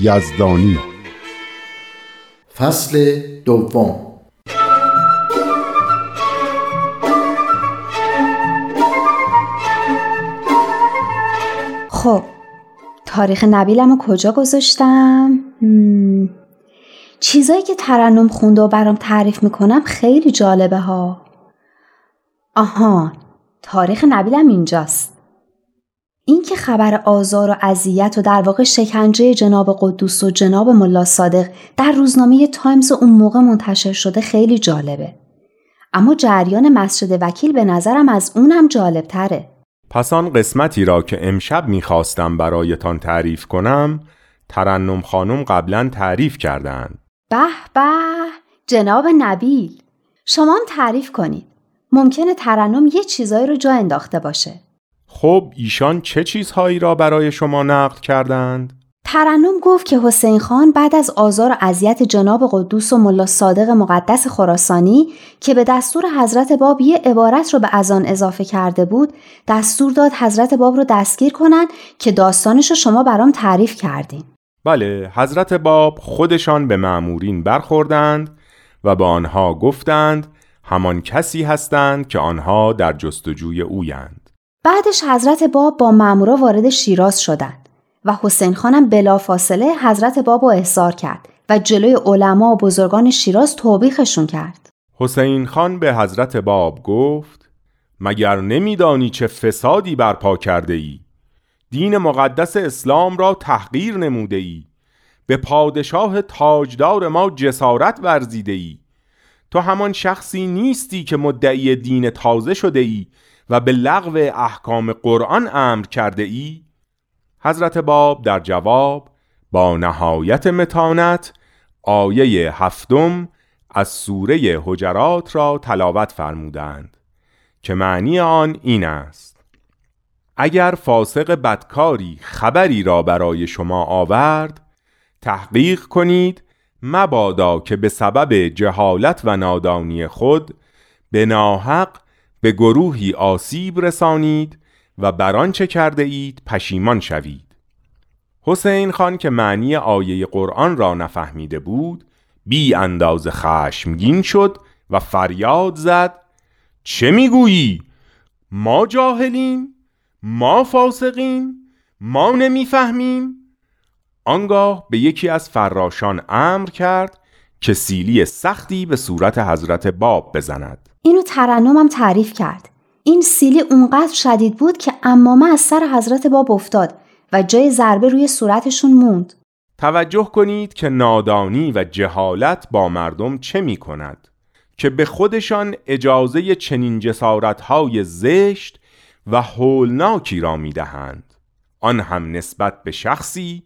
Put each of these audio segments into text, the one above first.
یزدانی. فصل دوم. خب تاریخ نبیلم رو کجا گذاشتم؟ چیزایی که ترنم خونده و برام تعریف می‌کنم خیلی جالبه ها. آها تاریخ نبیلم اینجاست. این که خبر آزار و اذیت و در واقع شکنجه جناب قدوس و جناب ملا صادق در روزنامه تایمز اون موقع منتشر شده خیلی جالبه. اما جریان مسجد وکیل به نظرم از اونم جالب تره پس آن قسمتی را که امشب می‌خواستم برایتان تعریف کنم ترنم خانم قبلا تعریف کردند. به به جناب نبیل. شما هم تعریف کنید. ممکنه ترنم یه چیزایی رو جا انداخته باشه. خب ایشان چه چیزهایی را برای شما نقل کردند؟ ترنم گفت که حسین خان بعد از آزار و اذیت جناب قدوس و ملا صادق مقدس خراسانی که به دستور حضرت باب یه عبارت رو به ازان اضافه کرده بود دستور داد حضرت باب رو دستگیر کنن که داستانش رو شما برام تعریف کردین بله حضرت باب خودشان به معمورین برخوردند و به آنها گفتند همان کسی هستند که آنها در جستجوی اویند بعدش حضرت باب با مامورا وارد شیراز شدند و حسین خانم بلافاصله حضرت باب رو احضار کرد و جلوی علما و بزرگان شیراز توبیخشون کرد. حسین خان به حضرت باب گفت مگر نمیدانی چه فسادی برپا کرده ای؟ دین مقدس اسلام را تحقیر نموده ای؟ به پادشاه تاجدار ما جسارت ورزیده ای؟ تو همان شخصی نیستی که مدعی دین تازه شده ای و به لغو احکام قرآن امر کرده ای؟ حضرت باب در جواب با نهایت متانت آیه هفتم از سوره حجرات را تلاوت فرمودند که معنی آن این است اگر فاسق بدکاری خبری را برای شما آورد تحقیق کنید مبادا که به سبب جهالت و نادانی خود به ناحق به گروهی آسیب رسانید و بر آنچه کرده اید پشیمان شوید حسین خان که معنی آیه قرآن را نفهمیده بود بی انداز خشمگین شد و فریاد زد چه می‌گویی؟ ما جاهلیم؟ ما فاسقیم؟ ما نمی‌فهمیم؟ آنگاه به یکی از فراشان امر کرد که سیلی سختی به صورت حضرت باب بزند اینو ترنمم تعریف کرد. این سیلی اونقدر شدید بود که امامه از سر حضرت باب افتاد و جای ضربه روی صورتشون موند. توجه کنید که نادانی و جهالت با مردم چه می کند که به خودشان اجازه چنین جسارتهای زشت و هولناکی را می دهند آن هم نسبت به شخصی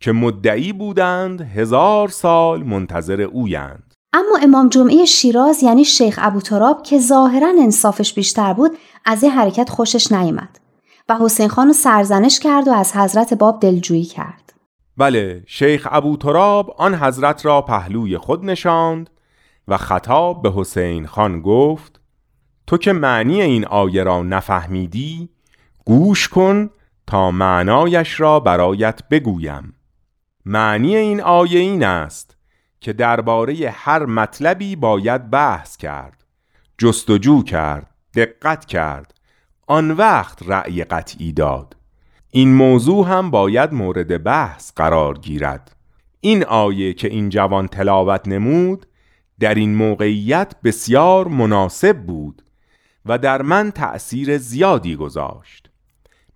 که مدعی بودند هزار سال منتظر اویند اما امام جمعه شیراز یعنی شیخ ابو تراب که ظاهرا انصافش بیشتر بود از این حرکت خوشش نیامد و حسین خان سرزنش کرد و از حضرت باب دلجویی کرد. بله شیخ ابو تراب آن حضرت را پهلوی خود نشاند و خطاب به حسین خان گفت تو که معنی این آیه را نفهمیدی گوش کن تا معنایش را برایت بگویم. معنی این آیه این است که درباره هر مطلبی باید بحث کرد جستجو کرد دقت کرد آن وقت رأی قطعی داد. این موضوع هم باید مورد بحث قرار گیرد. این آیه که این جوان تلاوت نمود در این موقعیت بسیار مناسب بود و در من تأثیر زیادی گذاشت.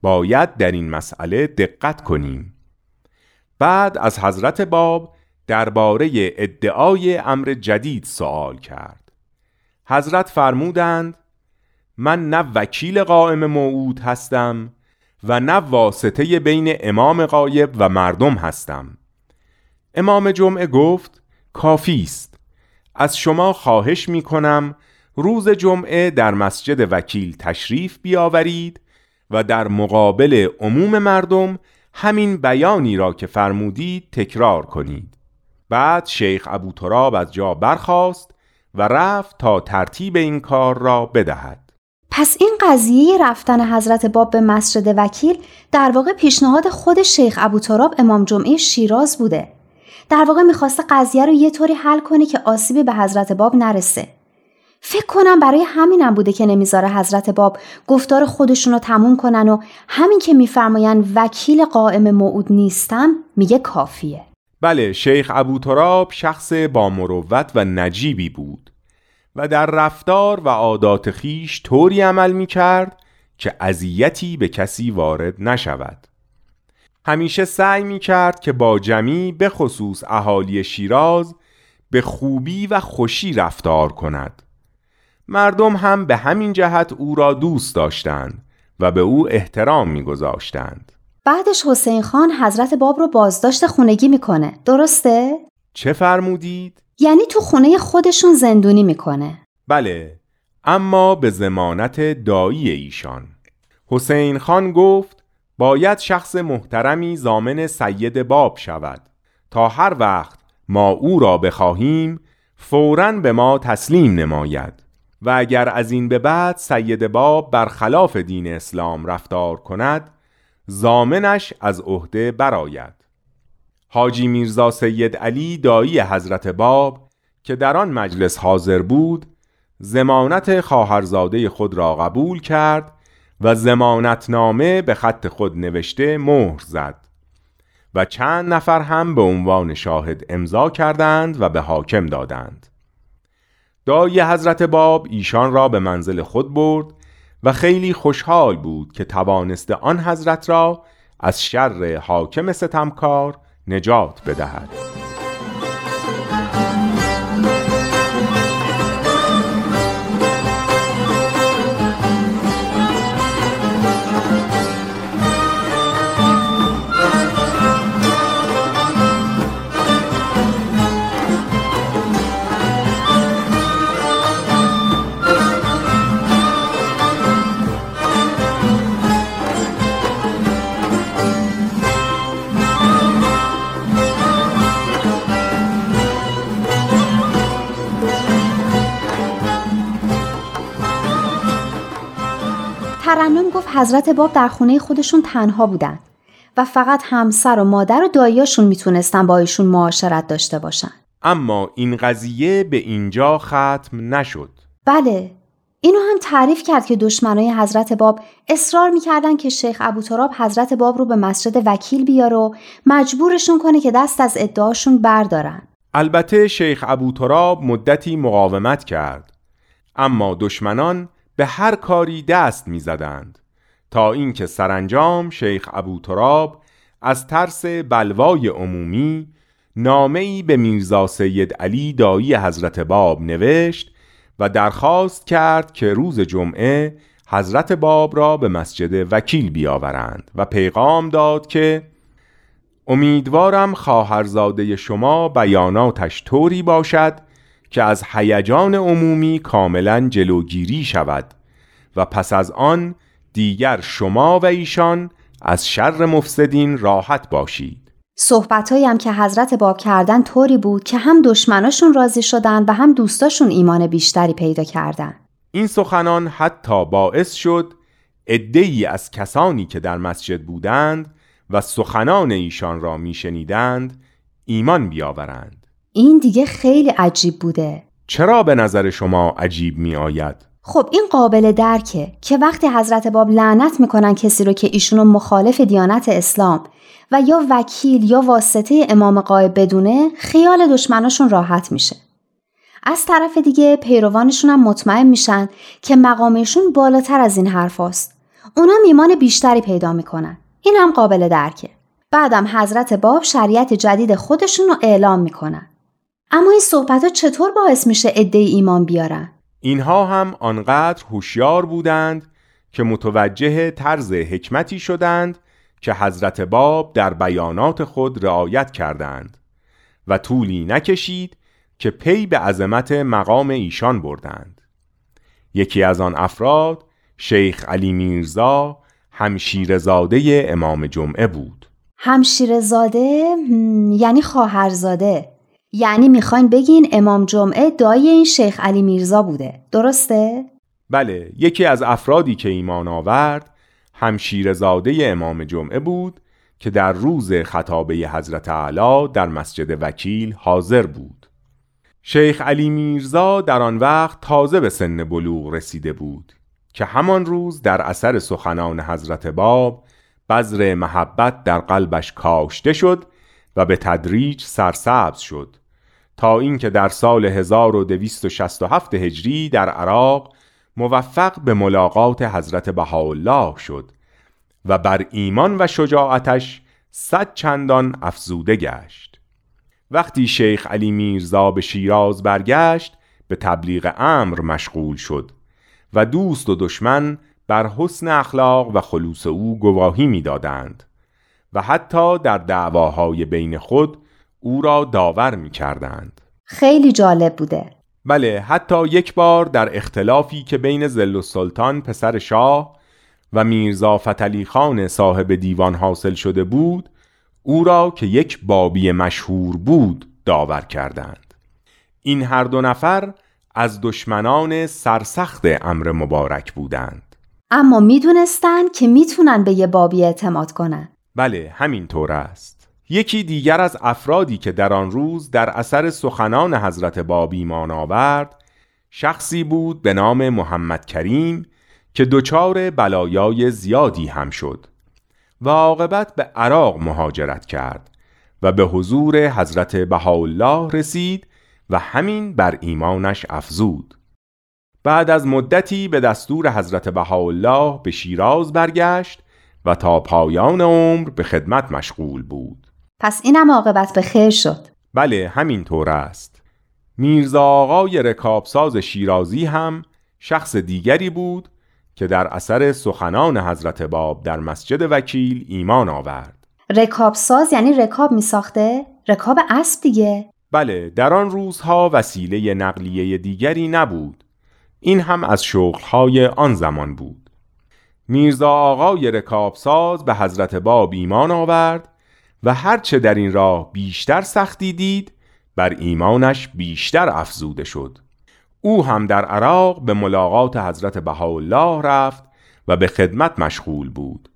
باید در این مسئله دقت کنیم. بعد از حضرت باب درباره ادعای امر جدید سوال کرد. حضرت فرمودند من نه وکیل قائم موعود هستم و نه واسطه بین امام غایب و مردم هستم. امام جمعه گفت کافی است. از شما خواهش می کنم روز جمعه در مسجد وکیل تشریف بیاورید و در مقابل عموم مردم همین بیانی را که فرمودید تکرار کنید. بعد شیخ ابو تراب از جا برخاست و رفت تا ترتیب این کار را بدهد. پس این قضیه رفتن حضرت باب به مسجد وکیل در واقع پیشنهاد خود شیخ ابو تراب امام جمعه شیراز بوده. در واقع می‌خواسته قضیه رو یه طوری حل کنه که آسیبی به حضرت باب نرسه. فکر کنم برای همینم بوده که نمی‌ذاره حضرت باب گفتار خودشون رو تموم کنن و همین که میفرماین وکیل قائم موعود نیستم میگه کافیه. بله شیخ ابو تراب شخص با مروت و نجیبی بود و در رفتار و عادات خیش طوری عمل می کرد که اذیتی به کسی وارد نشود همیشه سعی می کرد که با جمی به خصوص اهالی شیراز به خوبی و خوشی رفتار کند مردم هم به همین جهت او را دوست داشتند و به او احترام میگذاشتند. بعدش حسین خان حضرت باب رو بازداشت خونگی می‌کنه. درسته؟ چه فرمودید؟ یعنی تو خونه خودشون زندونی می‌کنه. بله اما به زمانت دایی ایشان. حسین خان گفت باید شخص محترمی زامن سید باب شود. تا هر وقت ما او را بخواهیم فوراً به ما تسلیم نماید. و اگر از این به بعد سید باب برخلاف دین اسلام رفتار کند زامنش از عهده براید حاجی میرزا سید علی دایی حضرت باب که در آن مجلس حاضر بود زمانت خواهرزاده خود را قبول کرد و زمانتنامه به خط خود نوشته مهر زد و چند نفر هم به عنوان شاهد امضا کردند و به حاکم دادند. دایی حضرت باب ایشان را به منزل خود برد و خیلی خوشحال بود که توانسته آن حضرت را از شر حاکم ستمکار نجات بدهد. ترنم گفت حضرت باب در خونه خودشون تنها بودن و فقط همسر و مادر و داییاشون می‌تونستن با ایشون معاشرت داشته باشن. اما این قضیه به اینجا ختم نشد. بله اینو هم تعریف کرد که دشمنای حضرت باب اصرار می‌کردن که شیخ ابو تراب حضرت باب رو به مسجد وکیل بیاره و مجبورشون کنه که دست از ادعاشون بردارن. البته شیخ ابو تراب مدتی مقاومت کرد. اما دشمنان به هر کاری دست می‌زدند تا اینکه سرانجام شیخ ابو تراب از ترس بلوای عمومی نامه‌ای به میرزا سید علی دایی حضرت باب نوشت و درخواست کرد که روز جمعه حضرت باب را به مسجد وکیل بیاورند و پیغام داد که امیدوارم خواهرزاده شما بیاناتش طوری باشد که از هیجان عمومی کاملا جلوگیری شود و پس از آن دیگر شما و ایشان از شر مفسدین راحت باشید. صحبتهایی هم که حضرت باب کردن طوری بود که هم دشمناشون راضی شدن و هم دوستاشون ایمان بیشتری پیدا کردن این سخنان حتی باعث شد ای از کسانی که در مسجد بودند و سخنان ایشان را میشنیدند ایمان بیاورند. این دیگه خیلی عجیب بوده چرا به نظر شما عجیب می آید؟ خب این قابل درکه که وقتی حضرت باب لعنت می‌کنن کسی رو که ایشونو مخالف دیانت اسلام و یا وکیل یا واسطه امام قایب بدونه خیال دشمناشون راحت میشه. از طرف دیگه پیروانشون هم مطمئن میشن که مقامشون بالاتر از این حرف هست. اونا ایمان بیشتری پیدا می‌کنن. این هم قابل درکه. بعدم حضرت باب شریعت جدید خودشون رو اعلام می‌کنن. اما این صحبت ها چطور باعث میشه عده ایمان بیارن؟ اینها هم آنقدر هوشیار بودند که متوجه طرز حکمتی شدند که حضرت باب در بیانات خود رعایت کردند و طولی نکشید که پی به عظمت مقام ایشان بردند. یکی از آن افراد شیخ علی میرزا همشیرزاده امام جمعه بود. همشیرزاده یعنی خواهرزاده. یعنی می‌خواین بگین امام جمعه دایی این شیخ علی میرزا بوده. درسته؟ بله یکی از افرادی که ایمان آورد همشیرزاده امام جمعه بود که در روز خطابه حضرت علا در مسجد وکیل حاضر بود. شیخ علی میرزا در آن وقت تازه به سن بلوغ رسیده بود که همان روز در اثر سخنان حضرت باب بذر محبت در قلبش کاشته شد و به تدریج سرسبز شد. تا اینکه در سال 1267 هجری در عراق موفق به ملاقات حضرت بهاءالله شد و بر ایمان و شجاعتش صد چندان افزوده گشت. وقتی شیخ علی میرزا به شیراز برگشت به تبلیغ امر مشغول شد و دوست و دشمن بر حسن اخلاق و خلوص او گواهی می‌دادند و حتی در دعواهای بین خود او را داور می کردند. خیلی جالب بوده. بله حتی یک بار در اختلافی که بین زل و سلطان پسر شاه و میرزا فتلی خان صاحب دیوان حاصل شده بود او را که یک بابی مشهور بود داور کردند این هر دو نفر از دشمنان سرسخت امر مبارک بودند اما می‌دونستند که می‌تونن به یه بابی اعتماد کنن بله همین طور است یکی دیگر از افرادی که در آن روز در اثر سخنان حضرت باب ایمان آورد شخصی بود به نام محمد کریم که دچار بلایای زیادی هم شد و عاقبت به عراق مهاجرت کرد و به حضور حضرت بهاءالله رسید و همین بر ایمانش افزود. بعد از مدتی به دستور حضرت بهاءالله به شیراز برگشت و تا پایان عمر به خدمت مشغول بود. پس اینم عاقبت به خیر شد. بله همین طور است. میرزا آقای رکابساز شیرازی هم شخص دیگری بود که در اثر سخنان حضرت باب در مسجد وکیل ایمان آورد. رکابساز یعنی رکاب می ساخته؟ رکاب اسب دیگه؟ بله در آن روزها وسیله نقلیه دیگری نبود. این هم از شغلهای آن زمان بود. میرزا آقای رکابساز به حضرت باب ایمان آورد و هرچه در این راه بیشتر سختی دید بر ایمانش بیشتر افزوده شد. او هم در عراق به ملاقات حضرت بهاءالله رفت و به خدمت مشغول بود.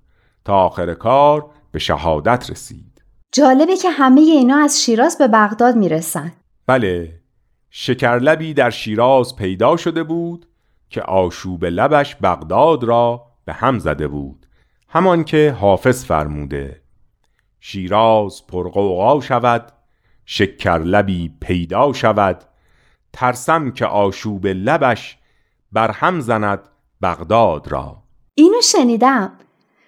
تا آخر کار به شهادت رسید. جالبه که همه اینا از شیراز به بغداد می‌رسن. بله شکرلبی در شیراز پیدا شده بود که آشوب لبش بغداد را به هم زده بود. همان که حافظ فرموده. شیراز پرقوقا شود شکر لبی پیدا شود. ترسم که آشوب لبش بر هم زند بغداد را. اینو شنیدم.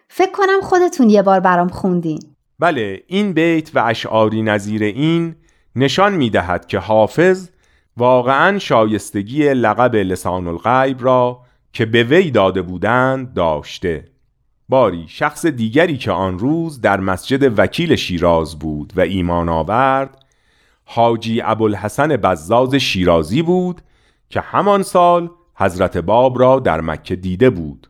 فکر کنم خودتون یه بار برام خوندین. بله این بیت و اشعاری نظیر این نشان می دهد که حافظ واقعا شایستگی لقب لسان الغیب را که به وی داده بودند داشته. باری شخص دیگری که آن روز در مسجد وکیل شیراز بود و ایمان آورد حاجی ابوالحسن بزاز شیرازی بود که همان سال حضرت باب را در مکه دیده بود.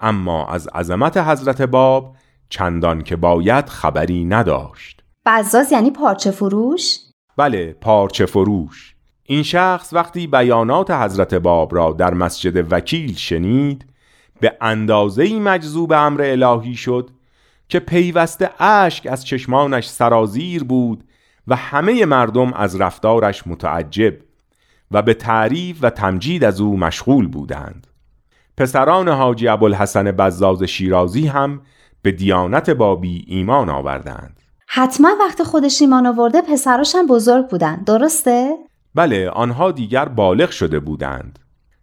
اما از عظمت حضرت باب چندان که باید خبری نداشت. بزاز یعنی پارچه فروش؟ بله پارچه فروش. این شخص وقتی بیانات حضرت باب را در مسجد وکیل شنید به اندازه ای مجذوب امر الهی شد که پیوسته اشک از چشمانش سرازیر بود و همه مردم از رفتارش متعجب و به تعریف و تمجید از او مشغول بودند. پسران حاجی ابوالحسن بزاز شیرازی هم به دیانت بابی ایمان آوردند. حتما وقت خودش ایمان آورده پسراش هم بزرگ بودن. درسته؟ بله آنها دیگر بالغ شده بودند.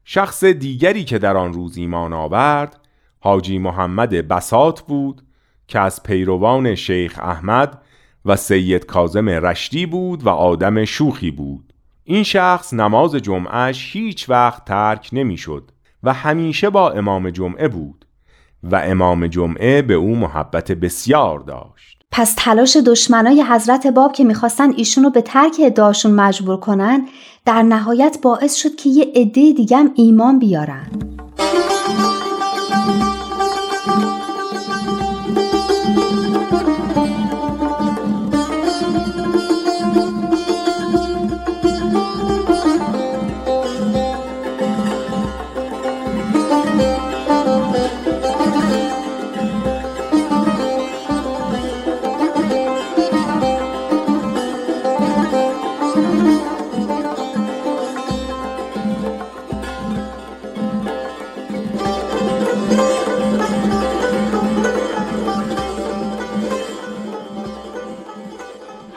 شخص دیگری که در آن روز ایمان آورد حاجی محمد بسات بود که از پیروان شیخ احمد و سید کازم رشتی بود و آدم شوخی بود. این شخص نماز جمعش هیچ وقت ترک نمی‌شد و همیشه با امام جمعه بود و امام جمعه به او محبت بسیار داشت. پس تلاش دشمنای حضرت باب که می‌خواستن ایشونو به ترک ادعاشون مجبور کنن در نهایت باعث شد که یه عده دیگه هم ایمان بیارن.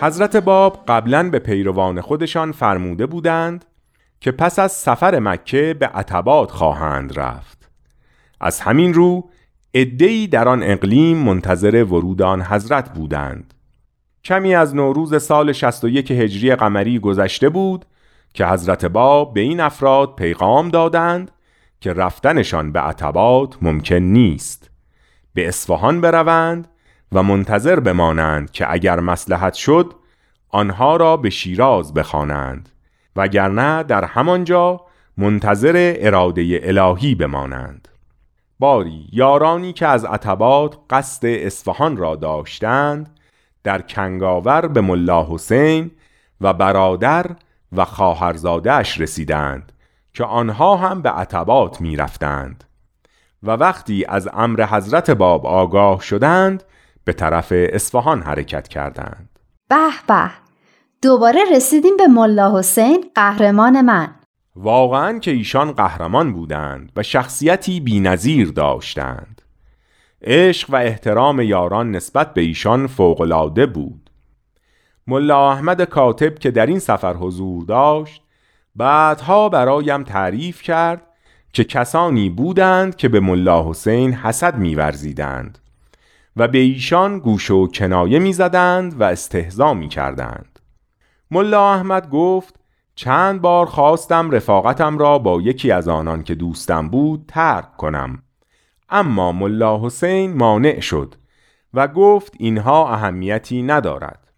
حضرت باب قبلا به پیروان خودشان فرموده بودند که پس از سفر مکه به عتبات خواهند رفت. از همین رو ادهی در آن اقلیم منتظر ورود آن حضرت بودند. کمی از نوروز سال 61 هجری قمری گذشته بود که حضرت باب به این افراد پیغام دادند که رفتنشان به عتبات ممکن نیست. به اصفهان بروند و منتظر بمانند که اگر مسلحت شد آنها را به شیراز بخوانند وگرنه در همانجا منتظر اراده الهی بمانند. باری یارانی که از عتبات قصد اصفهان را داشتند در کنگاور به ملا حسین و برادر و خواهرزادهاش رسیدند که آنها هم به عتبات می رفتند و وقتی از امر حضرت باب آگاه شدند به طرف اصفهان حرکت کردند. به به دوباره رسیدیم به ملا حسین قهرمان من. واقعا که ایشان قهرمان بودند و شخصیتی بینظیر داشتند. عشق و احترام یاران نسبت به ایشان فوقالعاده بود. ملا احمد کاتب که در این سفر حضور داشت بعدها برایم تعریف کرد که کسانی بودند که به ملا حسین حسد میورزیدند. و به ایشان گوش و کنایه می‌زدند و استهزا می کردند. ملا احمد گفت چند بار خواستم رفاقتم را با یکی از آنان که دوستم بود ترک کنم. اما ملا حسین مانع شد و گفت اینها اهمیتی ندارد.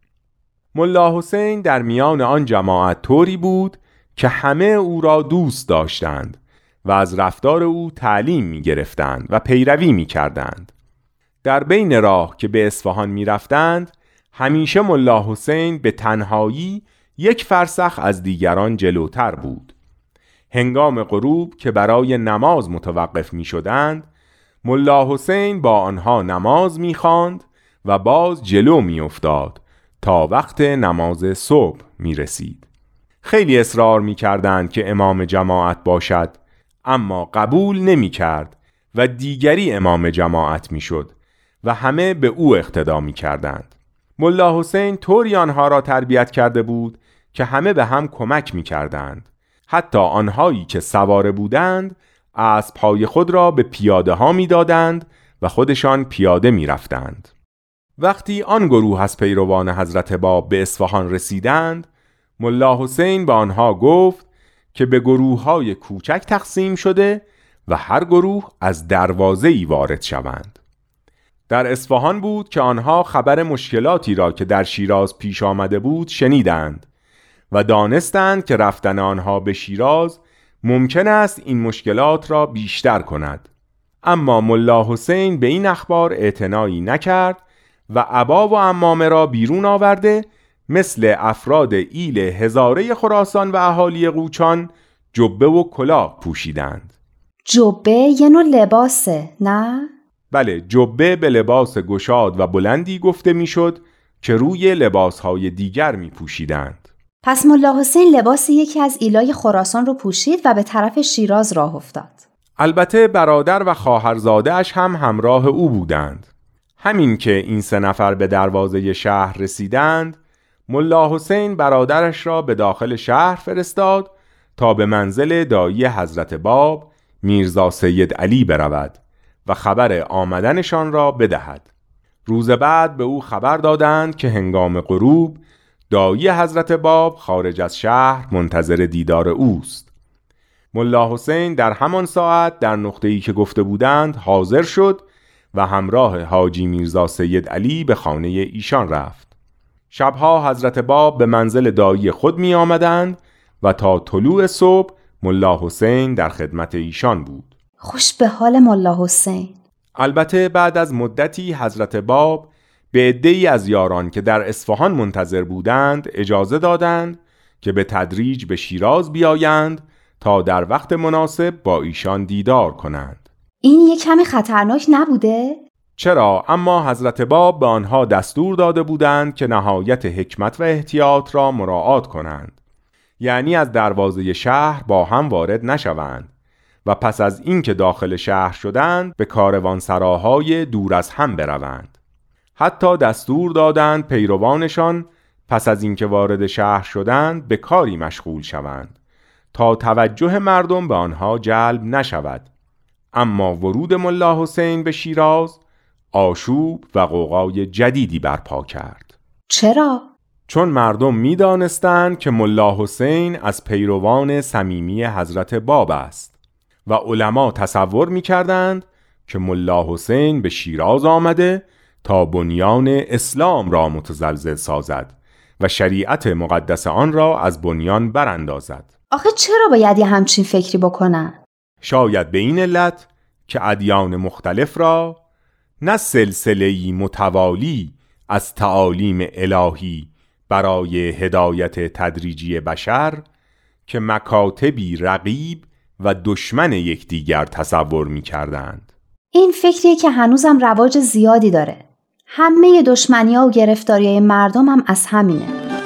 ملا حسین در میان آن جماعت طوری بود که همه او را دوست داشتند و از رفتار او تعلیم می گرفتند و پیروی می کردند در بین راه که به اصفهان می رفتند همیشه ملا حسین به تنهایی یک فرسخ از دیگران جلوتر بود. هنگام غروب که برای نماز متوقف می شدند ملا حسین با آنها نماز می خاند و باز جلو می افتاد تا وقت نماز صبح می رسید خیلی اصرار می کردند که امام جماعت باشد اما قبول نمی کرد و دیگری امام جماعت می شد و همه به او اقتدا می کردند. ملا حسین طوری آنها را تربیت کرده بود که همه به هم کمک می کردند. حتی آنهایی که سواره بودند از پای خود را به پیاده ها می دادند و خودشان پیاده می رفتند. وقتی آن گروه از پیروان حضرت باب به اصفهان رسیدند ملا حسین به آنها گفت که به گروه های کوچک تقسیم شده و هر گروه از دروازه ای وارد شوند. در اصفهان بود که آنها خبر مشکلاتی را که در شیراز پیش آمده بود شنیدند و دانستند که رفتن آنها به شیراز ممکن است این مشکلات را بیشتر کند اما ملا حسین به این اخبار اعتنایی نکرد و عبا و امامه را بیرون آورده مثل افراد ایل هزاره خراسان و اهالی قوچان جبه و کلاه پوشیدند جبه یه نوع لباسه نه؟ بله جبه به لباس گشاد و بلندی گفته می‌شد که روی لباسهای دیگر می پوشیدند. پس ملا حسین لباس یکی از ایلای خراسان رو پوشید و به طرف شیراز راه افتاد. البته برادر و خواهرزادهاش هم همراه او بودند. همین که این سه نفر به دروازه شهر رسیدند، ملا حسین برادرش را به داخل شهر فرستاد تا به منزل دایی حضرت باب میرزا سید علی برود و خبر آمدنشان را بدهد. روز بعد به او خبر دادند که هنگام غروب دایی حضرت باب خارج از شهر منتظر دیدار اوست. ملا حسین در همان ساعت در نقطه‌ای که گفته بودند حاضر شد و همراه حاجی میرزا سید علی به خانه ایشان رفت. شبها حضرت باب به منزل دایی خود می آمدند و تا طلوع صبح ملا حسین در خدمت ایشان بود. خوش به حال ملا حسین. البته بعد از مدتی حضرت باب به عدهای از یاران که در اصفهان منتظر بودند اجازه دادند که به تدریج به شیراز بیایند تا در وقت مناسب با ایشان دیدار کنند. این یک کمی خطرناک نبوده؟ چرا؟ اما حضرت باب به آنها دستور داده بودند که نهایت حکمت و احتیاط را مراعات کنند. یعنی از دروازه شهر با هم وارد نشوند. و پس از اینکه داخل شهر شدند به کاروانسراهای دور از هم بروند. حتی دستور دادند پیروانشان پس از اینکه وارد شهر شدند به کاری مشغول شوند. تا توجه مردم به آنها جلب نشود. اما ورود ملا حسین به شیراز آشوب و قوقای جدیدی برپا کرد. چرا؟ چون مردم می‌دانستند که ملا حسین از پیروان صمیمی حضرت باب است. و علما تصور می‌کردند که ملا حسین به شیراز آمده تا بنیان اسلام را متزلزل سازد و شریعت مقدس آن را از بنیان براندازد آخه چرا باید یه همچین فکری بکنن؟ شاید به این علت که ادیان مختلف را نه سلسله متوالی از تعالیم الهی برای هدایت تدریجی بشر که مکاتبی رقیب و دشمن یکدیگر تصور می کردند. این فکریه که هنوزم رواج زیادی داره همه دشمنی ها و گرفتاری های مردم هم از همینه